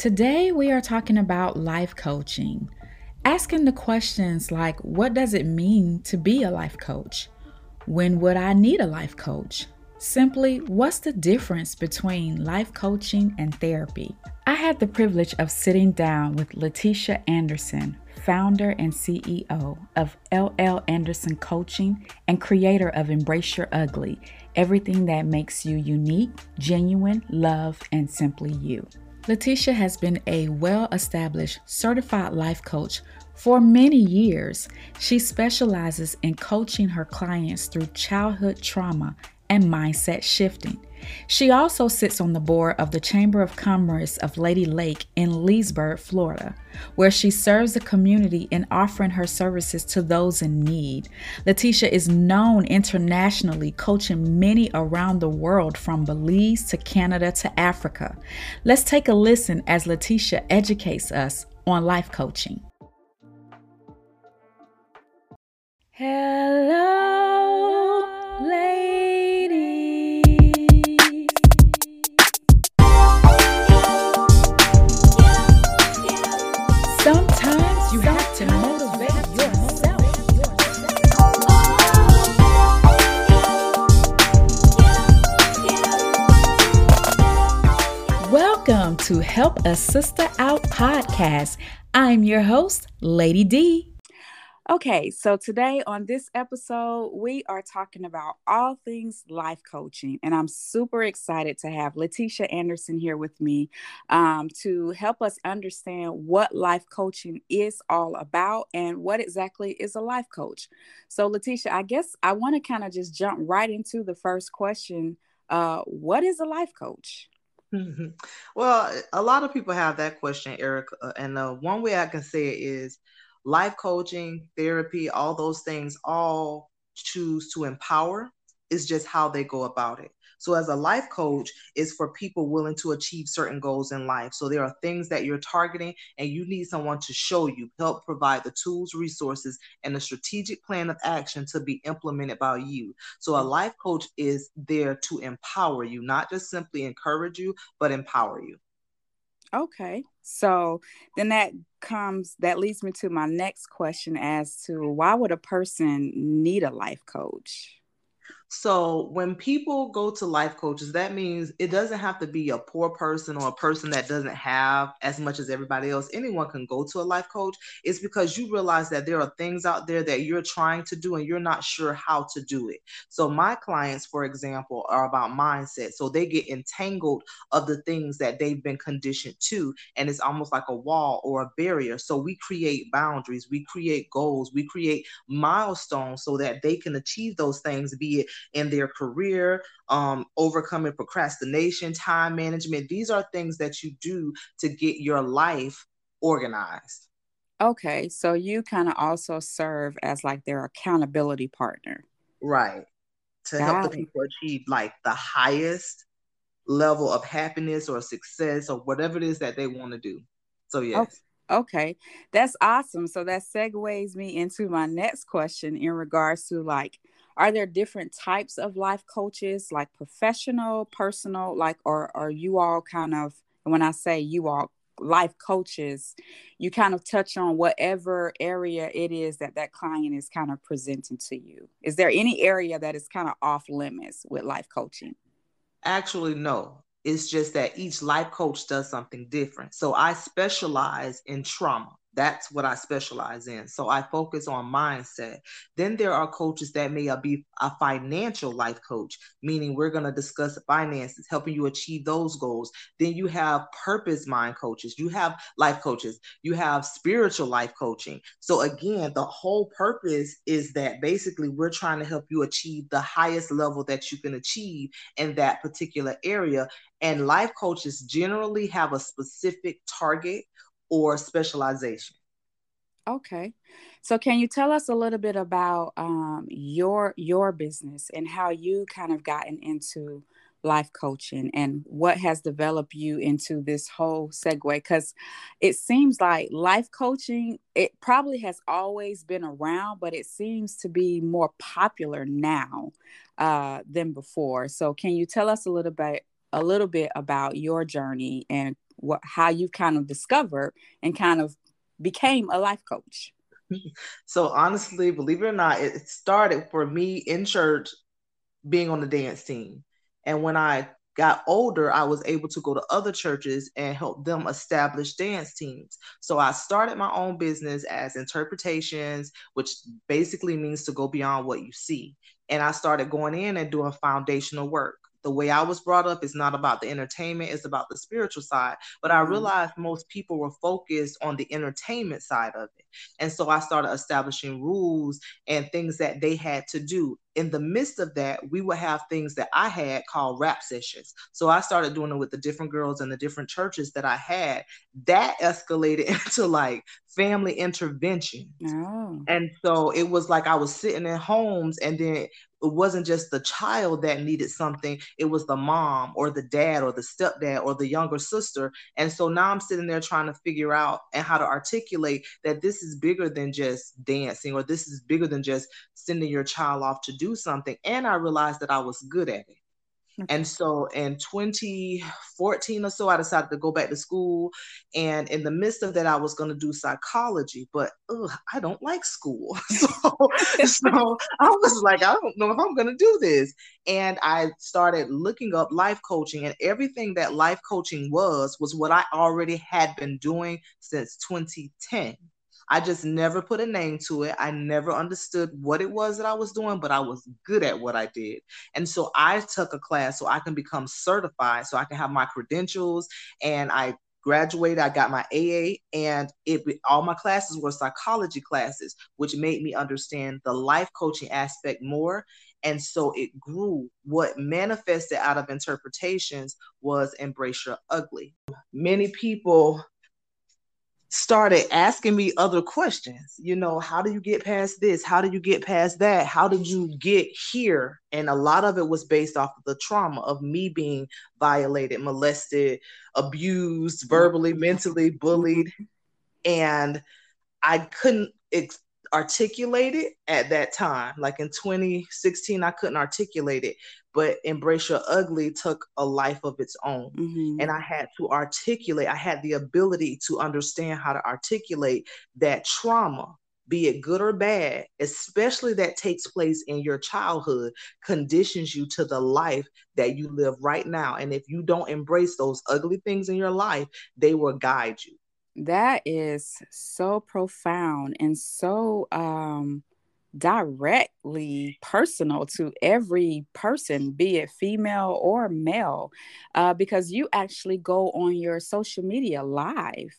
Today, we are talking about life coaching, asking the questions like what does it mean to be a life coach? When would I need a life coach? Simply, what's the difference between life coaching and therapy? I had the privilege of sitting down with Latisha Anderson, founder and CEO of LL Anderson Coaching and creator of Embrace Your Ugly, everything that makes you unique, genuine, love, and simply you. Latisha has been a well established certified life coach for many years. She specializes in coaching her clients through childhood trauma and mindset shifting. She also sits on the board of the Chamber of Commerce of Lady Lake in Leesburg, Florida, where she serves the community in offering her services to those in need. Latisha is known internationally, coaching many around the world from Belize to Canada to Africa. Let's take a listen as Latisha educates us on life coaching. Hello, to Help a Sister Out podcast. I'm your host, Lady D. Okay, so today on this episode, we are talking about all things life coaching, and I'm super excited to have Latisha Anderson here with me um, to help us understand what life coaching is all about and what exactly is a life coach. So, Latisha, I guess I want to kind of just jump right into the first question uh, What is a life coach? Well, a lot of people have that question, Eric, uh, and uh, one way I can say it is life coaching, therapy, all those things all choose to empower. It's just how they go about it. So, as a life coach, is for people willing to achieve certain goals in life. So, there are things that you're targeting, and you need someone to show you, help provide the tools, resources, and a strategic plan of action to be implemented by you. So, a life coach is there to empower you, not just simply encourage you, but empower you. Okay. So then that comes, that leads me to my next question as to why would a person need a life coach? So when people go to life coaches, that means it doesn't have to be a poor person or a person that doesn't have as much as everybody else. Anyone can go to a life coach. It's because you realize that there are things out there that you're trying to do and you're not sure how to do it. So my clients, for example, are about mindset. So they get entangled of the things that they've been conditioned to, and it's almost like a wall or a barrier. So we create boundaries, we create goals, we create milestones so that they can achieve those things, be it in their career, um, overcoming procrastination, time management. These are things that you do to get your life organized. Okay, so you kind of also serve as like their accountability partner. Right. To Got help it. the people achieve like the highest level of happiness or success or whatever it is that they want to do. So, yes. Okay. Okay, that's awesome. So that segues me into my next question in regards to like are there different types of life coaches like professional personal like or are you all kind of when i say you all life coaches you kind of touch on whatever area it is that that client is kind of presenting to you? Is there any area that is kind of off limits with life coaching? Actually no. It's just that each life coach does something different. So i specialize in trauma that's what I specialize in. So I focus on mindset. Then there are coaches that may be a financial life coach, meaning we're going to discuss finances, helping you achieve those goals. Then you have purpose mind coaches, you have life coaches, you have spiritual life coaching. So again, the whole purpose is that basically we're trying to help you achieve the highest level that you can achieve in that particular area. And life coaches generally have a specific target or specialization. Okay. So can you tell us a little bit about um, your your business and how you kind of gotten into life coaching and what has developed you into this whole segue because it seems like life coaching it probably has always been around but it seems to be more popular now uh, than before so can you tell us a little bit a little bit about your journey and what how you kind of discovered and kind of became a life coach. So honestly, believe it or not, it started for me in church being on the dance team. And when I got older, I was able to go to other churches and help them establish dance teams. So I started my own business as interpretations, which basically means to go beyond what you see. And I started going in and doing foundational work the way I was brought up is not about the entertainment, it's about the spiritual side. But I mm-hmm. realized most people were focused on the entertainment side of it. And so I started establishing rules and things that they had to do. In the midst of that, we would have things that I had called rap sessions. So I started doing it with the different girls and the different churches that I had. That escalated into like family intervention. Oh. And so it was like I was sitting in homes and then it wasn't just the child that needed something it was the mom or the dad or the stepdad or the younger sister. And so now i'm sitting there trying to figure out and how to articulate that this is bigger than just dancing or this is bigger than just sending your child off to do something. And i realized that i was good at it and so in 2014 or so, I decided to go back to school. And in the midst of that, I was going to do psychology, but ugh, I don't like school. so, so I was like, I don't know if I'm going to do this. And I started looking up life coaching, and everything that life coaching was, was what I already had been doing since 2010. I just never put a name to it. I never understood what it was that I was doing, but I was good at what I did. And so I took a class so I can become certified, so I can have my credentials. And I graduated, I got my AA, and it all my classes were psychology classes, which made me understand the life coaching aspect more. And so it grew. What manifested out of interpretations was embrace your ugly. Many people started asking me other questions. You know, how do you get past this? How do you get past that? How did you get here? And a lot of it was based off of the trauma of me being violated, molested, abused, verbally, mentally bullied. And I couldn't ex- articulate it at that time. Like in 2016, I couldn't articulate it but Embrace Your Ugly took a life of its own. Mm-hmm. And I had to articulate, I had the ability to understand how to articulate that trauma, be it good or bad, especially that takes place in your childhood, conditions you to the life that you live right now. And if you don't embrace those ugly things in your life, they will guide you. That is so profound and so um directly personal to every person, be it female or male, uh, because you actually go on your social media live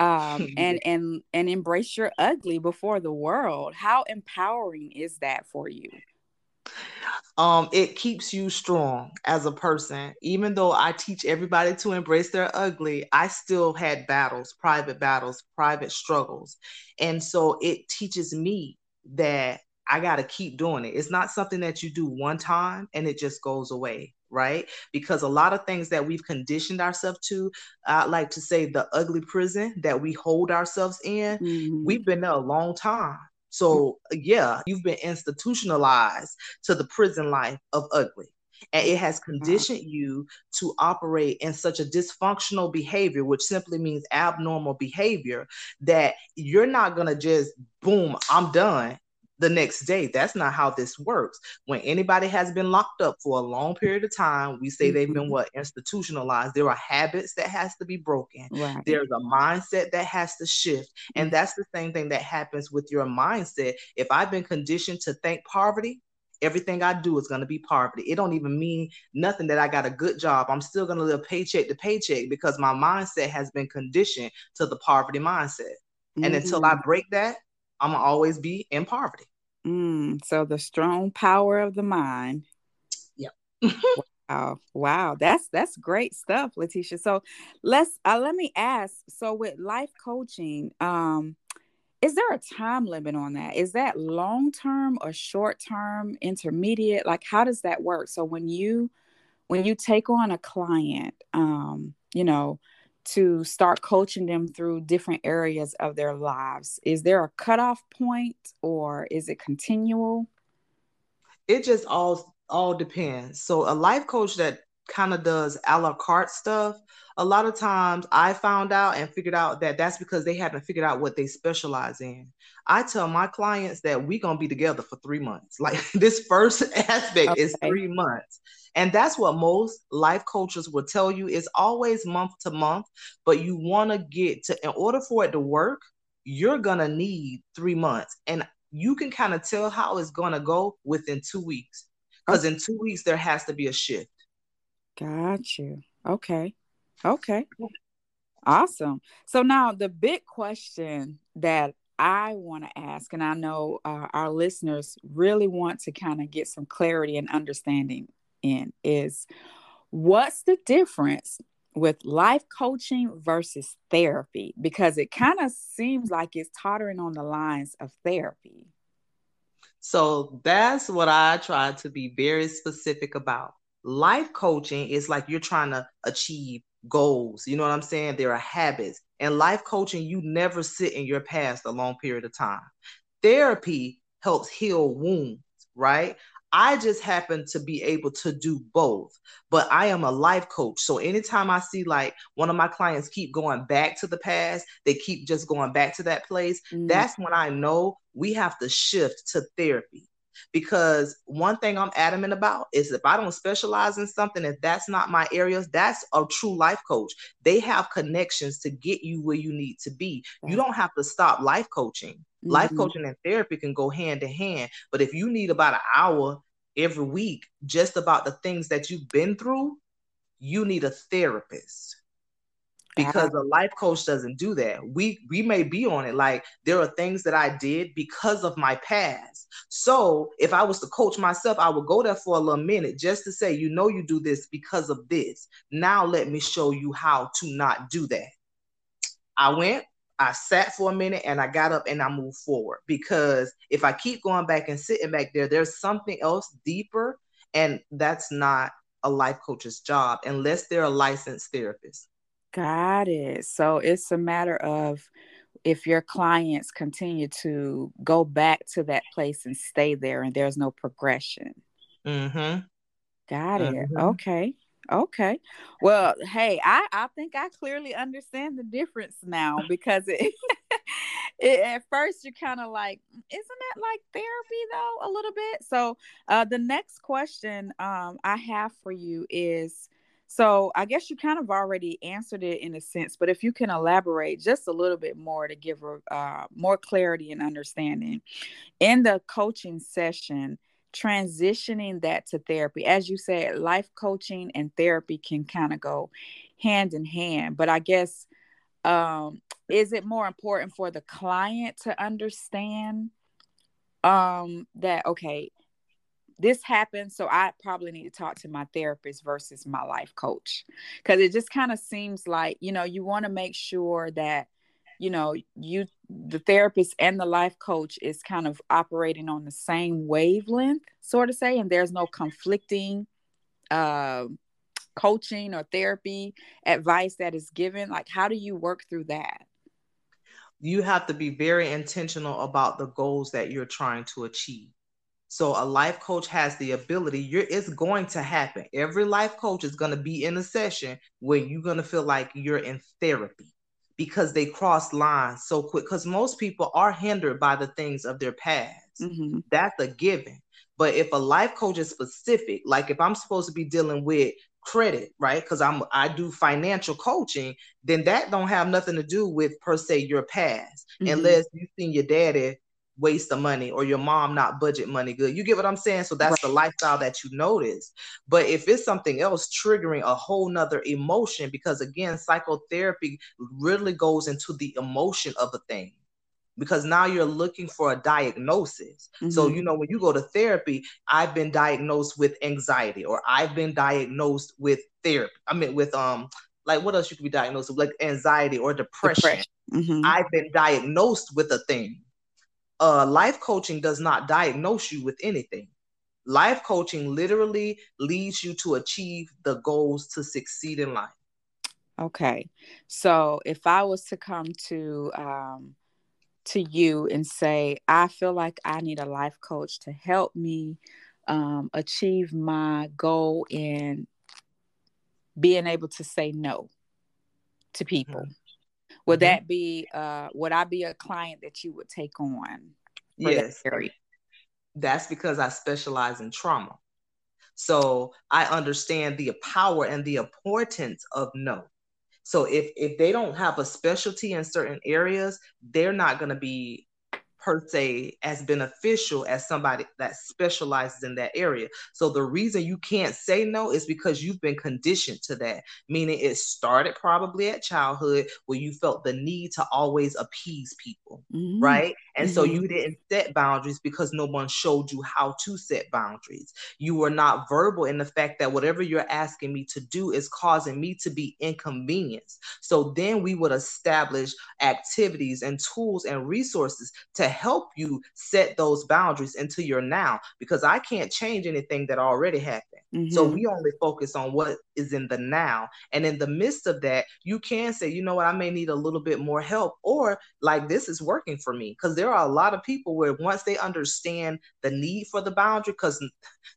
um, and and and embrace your ugly before the world. How empowering is that for you? Um, it keeps you strong as a person. Even though I teach everybody to embrace their ugly, I still had battles, private battles, private struggles. And so it teaches me that I got to keep doing it. It's not something that you do one time and it just goes away, right? Because a lot of things that we've conditioned ourselves to, I like to say the ugly prison that we hold ourselves in, mm-hmm. we've been there a long time. So, yeah, you've been institutionalized to the prison life of ugly. And it has mm-hmm. conditioned you to operate in such a dysfunctional behavior, which simply means abnormal behavior, that you're not going to just, boom, I'm done the next day. That's not how this works. When anybody has been locked up for a long period of time, we say mm-hmm. they've been mm-hmm. what institutionalized. There are habits that has to be broken. Right. There's a mindset that has to shift. And mm-hmm. that's the same thing that happens with your mindset. If I've been conditioned to think poverty, everything I do is going to be poverty. It don't even mean nothing that I got a good job. I'm still going to live paycheck to paycheck because my mindset has been conditioned to the poverty mindset. Mm-hmm. And until I break that, I'm gonna always be in poverty. Mm, so the strong power of the mind. Yep. wow, wow, that's that's great stuff, Latisha. So let's uh, let me ask. So with life coaching, um, is there a time limit on that? Is that long term or short term, intermediate? Like how does that work? So when you when you take on a client, um, you know, to start coaching them through different areas of their lives, is there a cutoff point or is it continual? It just all all depends. So a life coach that kind of does a la carte stuff, a lot of times I found out and figured out that that's because they haven't figured out what they specialize in. I tell my clients that we're going to be together for three months. Like this first aspect okay. is three months. And that's what most life coaches will tell you is always month to month, but you want to get to, in order for it to work, you're going to need three months. And you can kind of tell how it's going to go within two weeks. Because in two weeks, there has to be a shift. Got you. Okay. Okay. Awesome. So now the big question that I want to ask, and I know uh, our listeners really want to kind of get some clarity and understanding in, is what's the difference with life coaching versus therapy? Because it kind of seems like it's tottering on the lines of therapy. So that's what I try to be very specific about. Life coaching is like you're trying to achieve goals. You know what I'm saying? There are habits. And life coaching, you never sit in your past a long period of time. Therapy helps heal wounds, right? I just happen to be able to do both, but I am a life coach. So anytime I see like one of my clients keep going back to the past, they keep just going back to that place, mm. that's when I know we have to shift to therapy because one thing I'm adamant about is if I don't specialize in something, if that's not my areas, that's a true life coach. They have connections to get you where you need to be. You don't have to stop life coaching. Mm-hmm. Life coaching and therapy can go hand in hand. But if you need about an hour every week just about the things that you've been through, you need a therapist because a life coach doesn't do that. We we may be on it like there are things that I did because of my past. So if I was to coach myself, I would go there for a little minute just to say, you know, you do this because of this. Now let me show you how to not do that. I went, I sat for a minute and I got up and I moved forward because if I keep going back and sitting back there, there's something else deeper, and that's not a life coach's job unless they're a licensed therapist. Got it. So it's a matter of if your clients continue to go back to that place and stay there and there's no progression. Mm-hmm. Got it. Mm-hmm. Okay. Okay. Well, hey, I, I think I clearly understand the difference now because it, it at first you're kind of like, isn't that like therapy though, a little bit? So uh the next question um I have for you is so I guess you kind of already answered it in a sense, but if you can elaborate just a little bit more to give uh, more clarity and understanding in the coaching session, transitioning that to therapy, as you said, life coaching and therapy can kind of go hand in hand. But I guess um, is it more important for the client to understand um, that okay, this happened so i probably need to talk to my therapist versus my life coach. Because it just kind of seems like you know you want to make sure that you know you the therapist and the life coach is kind of operating on the same wavelength sort of say and there's no conflicting uh, coaching or therapy advice that is given. Like how do you work through that? You have to be very intentional about the goals that you're trying to achieve so a life coach has the ability, you're it's going to happen. Every life coach is going to be in a session where you're going to feel like you're in therapy because they cross lines so quick. Because most people are hindered by the things of their past. Mm-hmm. That's a given. But if a life coach is specific, like if I'm supposed to be dealing with credit, right? Because I'm I do financial coaching, then that don't have nothing to do with per se your past, mm-hmm. unless you've seen your daddy waste of money or your mom not budget money good. You get what I'm saying? So that's right. the lifestyle that you notice. But if it's something else triggering a whole nother emotion, because again, psychotherapy really goes into the emotion of a thing. Because now you're looking for a diagnosis. Mm-hmm. So, you know, when you go to therapy, I've been diagnosed with anxiety or I've been diagnosed with therapy. I mean, with, um, like what else you could be diagnosed with, like anxiety or depression. depression. Mm-hmm. I've been diagnosed with a thing uh, life coaching does not diagnose you with anything. Life coaching literally leads you to achieve the goals to succeed in life. Okay. So if I was to come to um, to you and say, I feel like I need a life coach to help me um, achieve my goal in being able to say no. to people. Mm-hmm. Would mm-hmm. that be uh would I be a client that you would take on? Yes. That That's because I specialize in trauma. So I understand the power and the importance of no. So if if they don't have a specialty in certain areas, they're not going to be per se as beneficial as somebody that specializes in that area. So the reason you can't say no is because you've been conditioned to that, meaning it started probably at childhood where you felt the need to always appease people, mm-hmm. right? And mm-hmm. so you didn't set boundaries because no one showed you how to set boundaries. You were not verbal in the fact that whatever you're asking me to do is causing me to be inconvenienced. So then we would establish activities and tools and resources to help you set those boundaries into your now because I can't change anything that already happened. Mm-hmm. So we only focus on what is in the now. And in the midst of that, you can say, you know what, I may need a little bit more help, or like this is working for me. Because there are a lot of people where once they understand the need for the boundary, because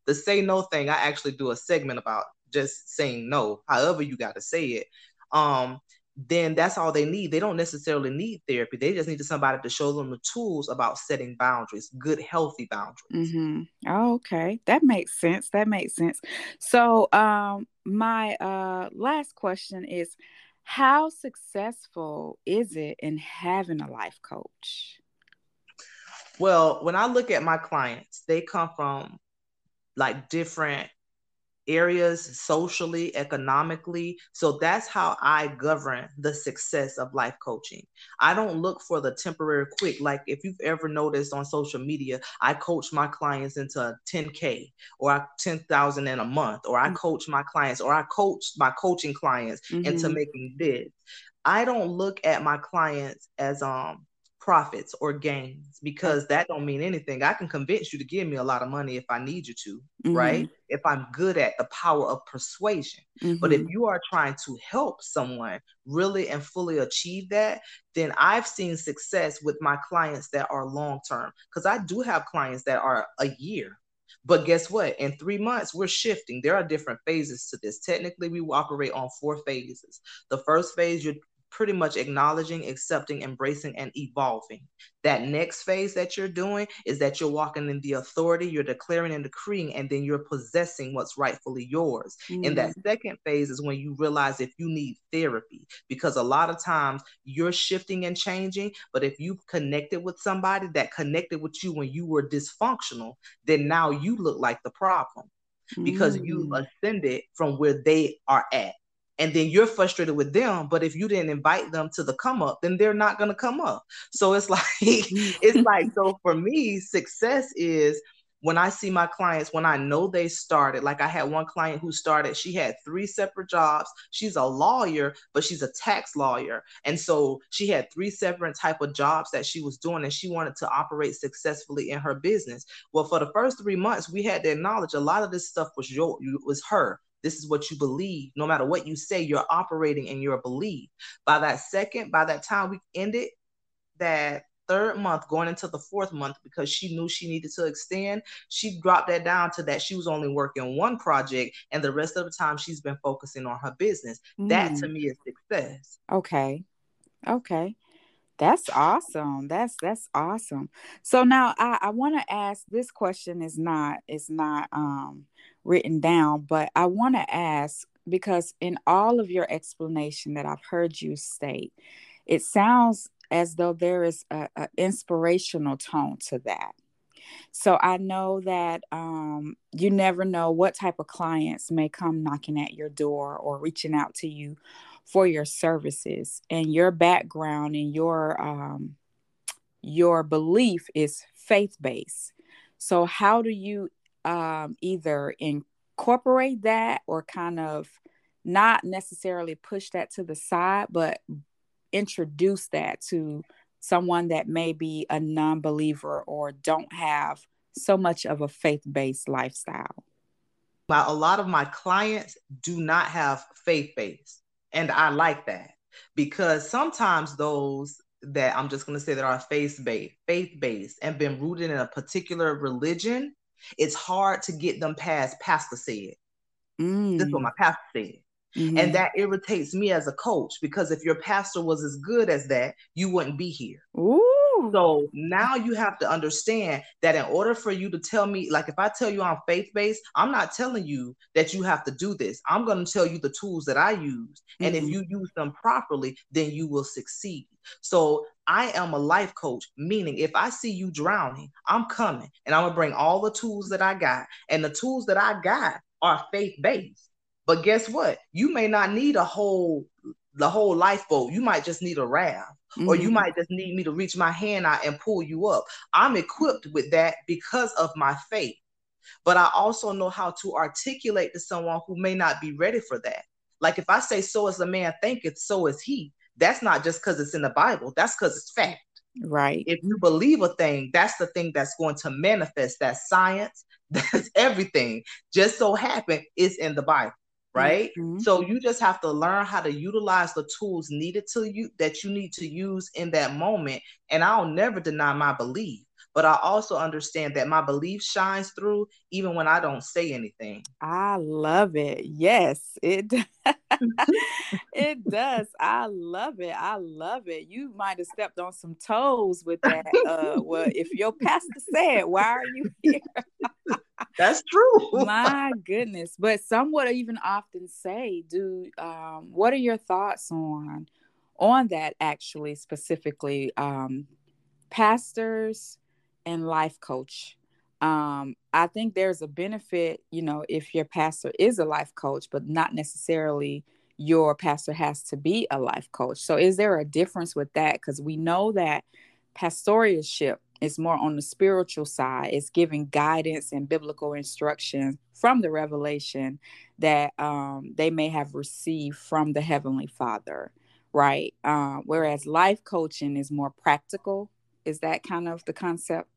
the say no thing, I actually do a segment about just saying no, however you got to say it. Um, then that's all they need. They don't necessarily need therapy. They just need somebody to show them the tools about setting boundaries, good, healthy boundaries. Mm-hmm. Oh, okay, that makes sense. That makes sense. So, um, my uh, last question is, how successful is it in having a life coach? Well, when I look at my clients, they come from like different areas socially, economically. So that's how I govern the success of life coaching. I don't look for the temporary quick. Like if you've ever noticed on social media, I coach my clients into 10K or 10,000 in a month, or I mm-hmm. coach my clients, or I coach my coaching clients mm-hmm. into making this. I don't look at my clients as um profits or gains because that don't mean anything. I can convince you to give me a lot of money if I need you to, mm-hmm. right? If I'm good at the power of persuasion. Mm-hmm. But if mm-hmm. you are trying to help someone really and fully achieve that, then I've seen success with my clients that are long term because I do have clients that are a year. But guess what? In three months, we're shifting. There are different phases to this. Technically, we operate on four phases. The first phase, you're pretty much acknowledging, accepting, embracing, and evolving. That next phase that you're doing is that you're walking in the authority, you're declaring and decreeing, and then you're possessing what's rightfully yours. Mm-hmm. And that second phase is when you realize if you need therapy, because a lot of times you're shifting and changing, but if you connected with somebody that connected with you when you were dysfunctional, then now you look like the problem because mm. you ascended from where they are at and then you're frustrated with them but if you didn't invite them to the come up then they're not going to come up so it's like it's like so for me success is when I see my clients, when I know they started, like I had one client who started, she had three separate jobs. She's a lawyer, but she's a tax lawyer. And so she had three separate type of jobs that she was doing and she wanted to operate successfully in her business. Well, for the first three months, we had to acknowledge a lot of this stuff was your was her. This is what you believe. No matter what you say, you're operating in your belief. By that second, by that time we ended that third month going into the fourth month because she knew she needed to extend she dropped that down to that she was only working one project and the rest of the time she's been focusing on her business mm. that to me is success okay okay that's awesome that's that's awesome so now i i want to ask this question is not is not um written down, but I want to ask because in all of your explanation that I've heard you state, it sounds as though there is an inspirational tone to that. So I know that um, you never know what type of clients may come knocking at your door or reaching out to you for your services, and your background and your um, your belief is faith based. So how do you um, either incorporate that or kind of not necessarily push that to the side, but introduce that to someone that may be a non believer or don't have so much of a faith based lifestyle? Well, a lot of my clients do not have faith based, and I like that because sometimes those that I'm just going to say that are faith based, faith based, and been rooted in a particular religion it's hard to get them past pastor said. Mm. This is what my pastor said. Mm-hmm. And that irritates me as a coach because if your pastor was as good as that, you wouldn't be here. Ooh. So now you have to understand that in order for you to tell me, like if I tell you I'm faith based, I'm not telling you that you have to do this. I'm going to tell you the tools that I use. And mm-hmm. if you use them properly, then you will succeed. So I am a life coach, meaning if I see you drowning, I'm coming and I'm to bring all the tools that I got. And the tools that I got are faith based. But guess what? You may not need a whole the whole lifeboat. You might just need a raft, mm-hmm. or you mm-hmm. might just need me to reach my hand out and pull you up. I'm equipped with that because of my faith. But I also know how to articulate to someone who may not be ready for that. Like if I say, "So as a man thinketh, so is he." That's not just because it's in the Bible. That's because it's fact. Right. If you believe a thing, that's the thing that's going to manifest. That science. That's everything. Just so happen it's in the Bible right mm-hmm. so you just have to learn how to utilize the tools needed to you that you need to use in that moment and i'll never deny my belief but i also understand that my belief shines through even when i don't say anything i love it yes it it does i love it i love it you might have stepped on some toes with that uh well if your pastor said why are you here that's true. My goodness. But some would even often say, do um, what are your thoughts on on that actually specifically? Um, pastors and life coach. Um, I think there's a benefit, you know, if your pastor is a life coach, but not necessarily your pastor has to be a life coach. So is there a difference with that? Because we know that pastoralship is more on the spiritual side. It's giving guidance and biblical instruction from the revelation that um, they may have received from the Heavenly Father, right? Uh, whereas life coaching is more practical. Is that kind of the concept?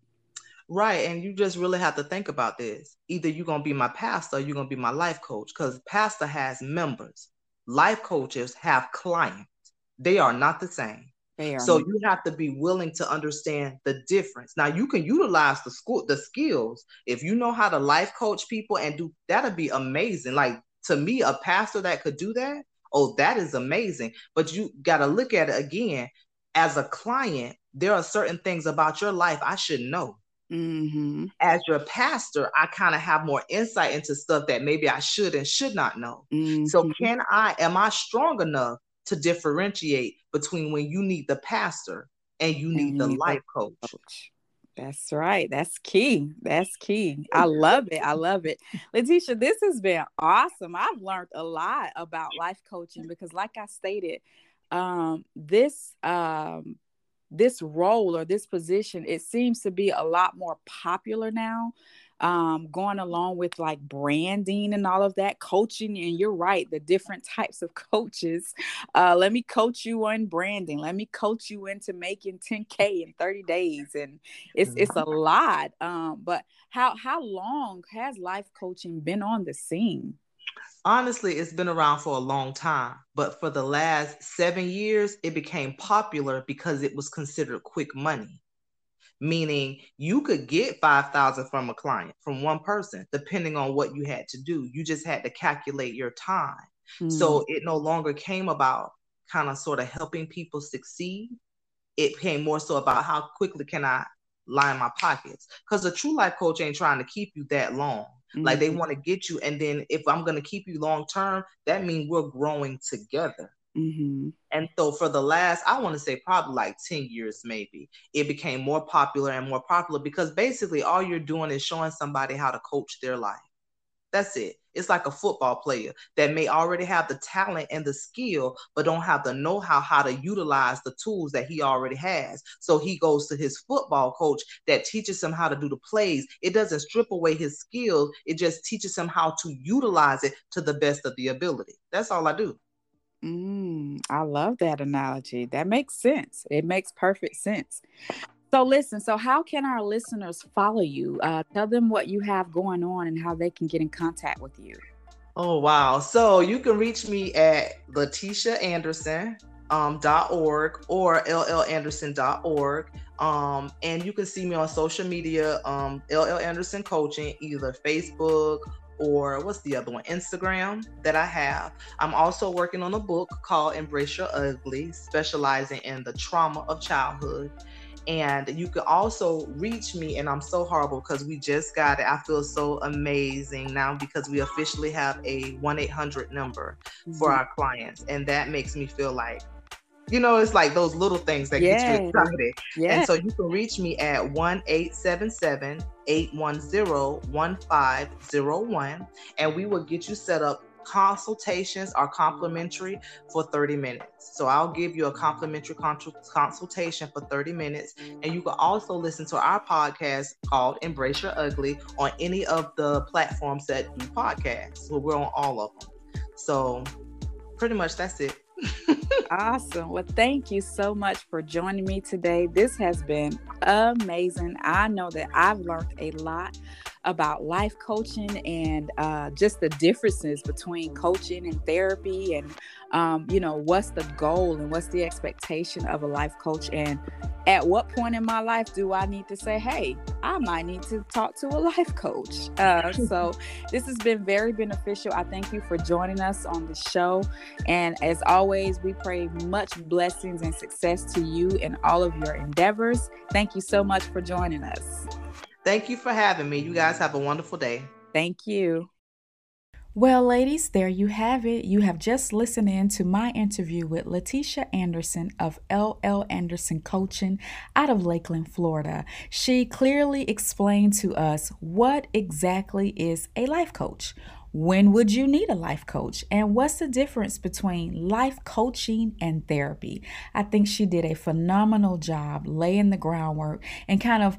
Right. And you just really have to think about this. Either you're going to be my pastor or you're going to be my life coach because pastor has members, life coaches have clients. They are not the same. So you have to be willing to understand the difference. Now you can utilize the school the skills if you know how to life coach people and do that'd be amazing. Like to me, a pastor that could do that, oh, that is amazing. But you got to look at it again as a client. There are certain things about your life I should know. Mm-hmm. As your pastor, I kind of have more insight into stuff that maybe I should and should not know. Mm-hmm. So, can I, am I strong enough to differentiate between when you need the pastor and you need the life coach. coach. That's right. That's key. That's key. I love it. I love it. Latisha, this has been awesome. I've learned a lot about life coaching because like I stated, um, this um, this role or this position, it seems to be a lot more popular now um, going along with like branding and all of that coaching. And you're right, the different types of coaches. Uh, let me coach you on branding. Let me coach you into making 10K in 30 days. And it's it's a mm-hmm. lot. Um, but how how long has life coaching been on the scene? Honestly, it's been around for a long time, but for the last seven years, it became popular because it was considered quick money. Meaning you could get 5000 from a client from one person depending on what you had to do. You just had to calculate your time. Mm. so it no longer came about kind of sort of helping people succeed. It came more so about how quickly can i line my pockets? Because a true life coach ain't trying to keep you that long mm-hmm. like they mm-hmm. want to get you and then if i'm going to keep you long term that means we're growing together Mm-hmm. And so for the last, I want to say probably like 10 years, maybe, it became more popular and more popular because basically all you're doing is showing somebody how to coach their life. That's it. It's like a football player that may already have the talent and the skill, but don't have the know how how to utilize the tools that he already has. So he goes to his football coach that teaches him how to do the plays. It doesn't strip away his skills, it just teaches him how to utilize it to the best of the ability. That's all I do. Mm, I love that analogy. That makes sense. It makes perfect sense. So, listen, so how can our listeners follow you? Uh, tell them what you have going on and how they can get in contact with you. Oh, wow. So, you can reach me at Latisha. Um, .org or llanderson.org. Um, and you can see me on social media, um, LL Anderson Coaching, either Facebook or what's the other one? Instagram that I have. I'm also working on a book called Embrace Your Ugly, specializing in the trauma of childhood. And you can also reach me, and I'm so horrible because we just got it. I feel so amazing now because we officially have a 1 800 number mm-hmm. for our clients. And that makes me feel like you know, it's like those little things that yeah. get you excited. Yeah. And so you can reach me at 1 877 810 1501, and we will get you set up. Consultations are complimentary for 30 minutes. So I'll give you a complimentary consultation for 30 minutes. And you can also listen to our podcast called Embrace Your Ugly on any of the platforms that do podcasts. We're on all of them. So pretty much that's it awesome. Well, thank you so much for joining me today. This has been amazing. I know that I've learned a lot about life coaching and uh, just the differences between coaching and therapy and um, you know what's the goal and what's the expectation of a life coach and at what point in my life do i need to say hey i might need to talk to a life coach. Uh, so this has been very beneficial. I thank you for joining us on the show. And as always we pray much blessings and success to you in all of your endeavors. Thank you so much for joining us Thank you for having me. You guys have a wonderful day. Thank you. Well, ladies, there you have it. You have just listened in to my interview with Latisha Anderson of LL Anderson Coaching out of Lakeland, Florida. She clearly explained to us what exactly is a life coach. When would you need a life coach? And what's the difference between life coaching and therapy? I think she did a phenomenal job laying the groundwork and kind of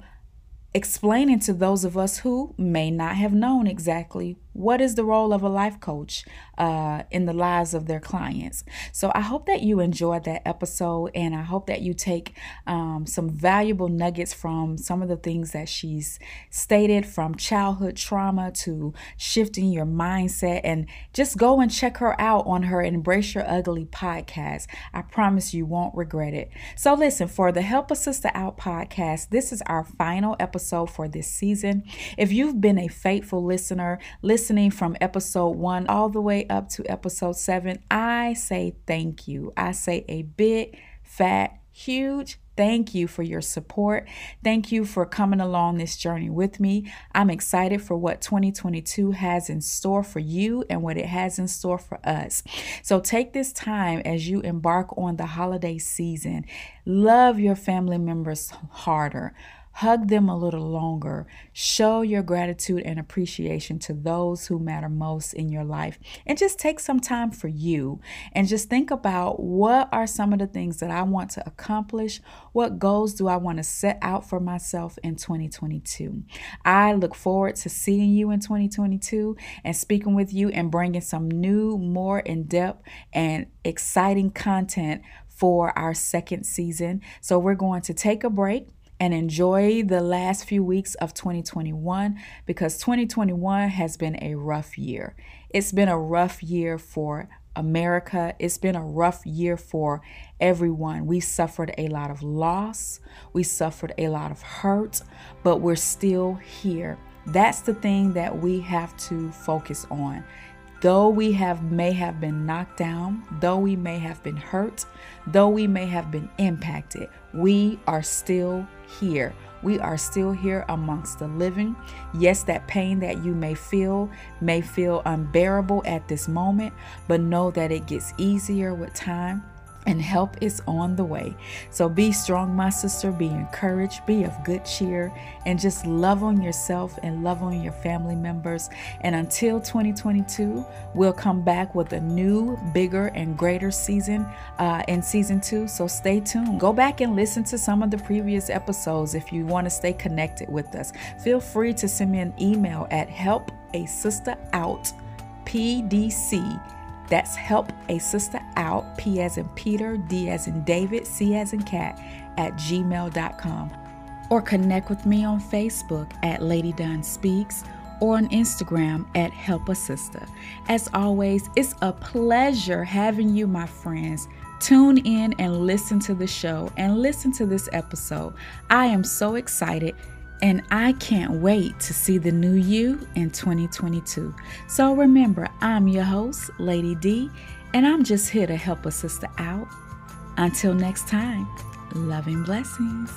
explaining to those of us who may not have known exactly what is the role of a life coach uh, in the lives of their clients. So I hope that you enjoyed that episode and I hope that you take um, some valuable nuggets from some of the things that she's stated from childhood trauma to shifting your mindset and just go and check her out on her Embrace Your Ugly podcast. I promise you won't regret it. So listen, for the Help a Sister Out podcast, this is our final episode for this season. If you've been a faithful listener, listen listening from episode one all the way up to episode seven, I say thank you. I say a big, fat, huge Thank you for your support. Thank you for coming along this journey with me. I'm excited for what 2022 has in store for you and what it has in store for us. So take this time as you embark on the holiday season. Love your family members harder. Hug them a little longer. Show your gratitude and appreciation to those who matter most in your life. And just take some time for you and just think about what are some of the things that I want to accomplish? What goals do I want to set out for myself in 2022? I look forward to seeing you in 2022 and speaking with you and bringing some new, more in depth and exciting content for our second season. So we're going to take a break and enjoy the last few weeks of 2021 because 2021 has been a rough year. It's been a rough year for America. It's been a rough year for everyone. We suffered a lot of loss, we suffered a lot of hurt, but we're still here. That's the thing that we have to focus on. Though we have may have been knocked down, though we may have been hurt, though we may have been impacted, we are still here. We are still here amongst the living. Yes, that pain that you may feel may feel unbearable at this moment, but know that it gets easier with time and help is on the way. So be strong, my sister. Be encouraged. Be of good cheer. And just love on yourself and love on your family members. And until 2022, we'll come back with a new, bigger, and greater season uh, in season two. So stay tuned. Go back and listen to some of the previous episodes if you want to stay connected with us. Feel free to send me an email at help a sister out pdc that's help a sister out, P as in Peter, D as in David, C as in cat, at gmail.com. Or connect with me on Facebook at Lady Dunn Speaks or on Instagram at Help a Sister. As always, it's a pleasure having you, my friends. Tune in and listen to the show and listen to this episode. I am so excited And I can't wait to see the new you in 2022. So remember, I'm your host, Lady D, and I'm just here to help a sister out. Until next time, loving blessings.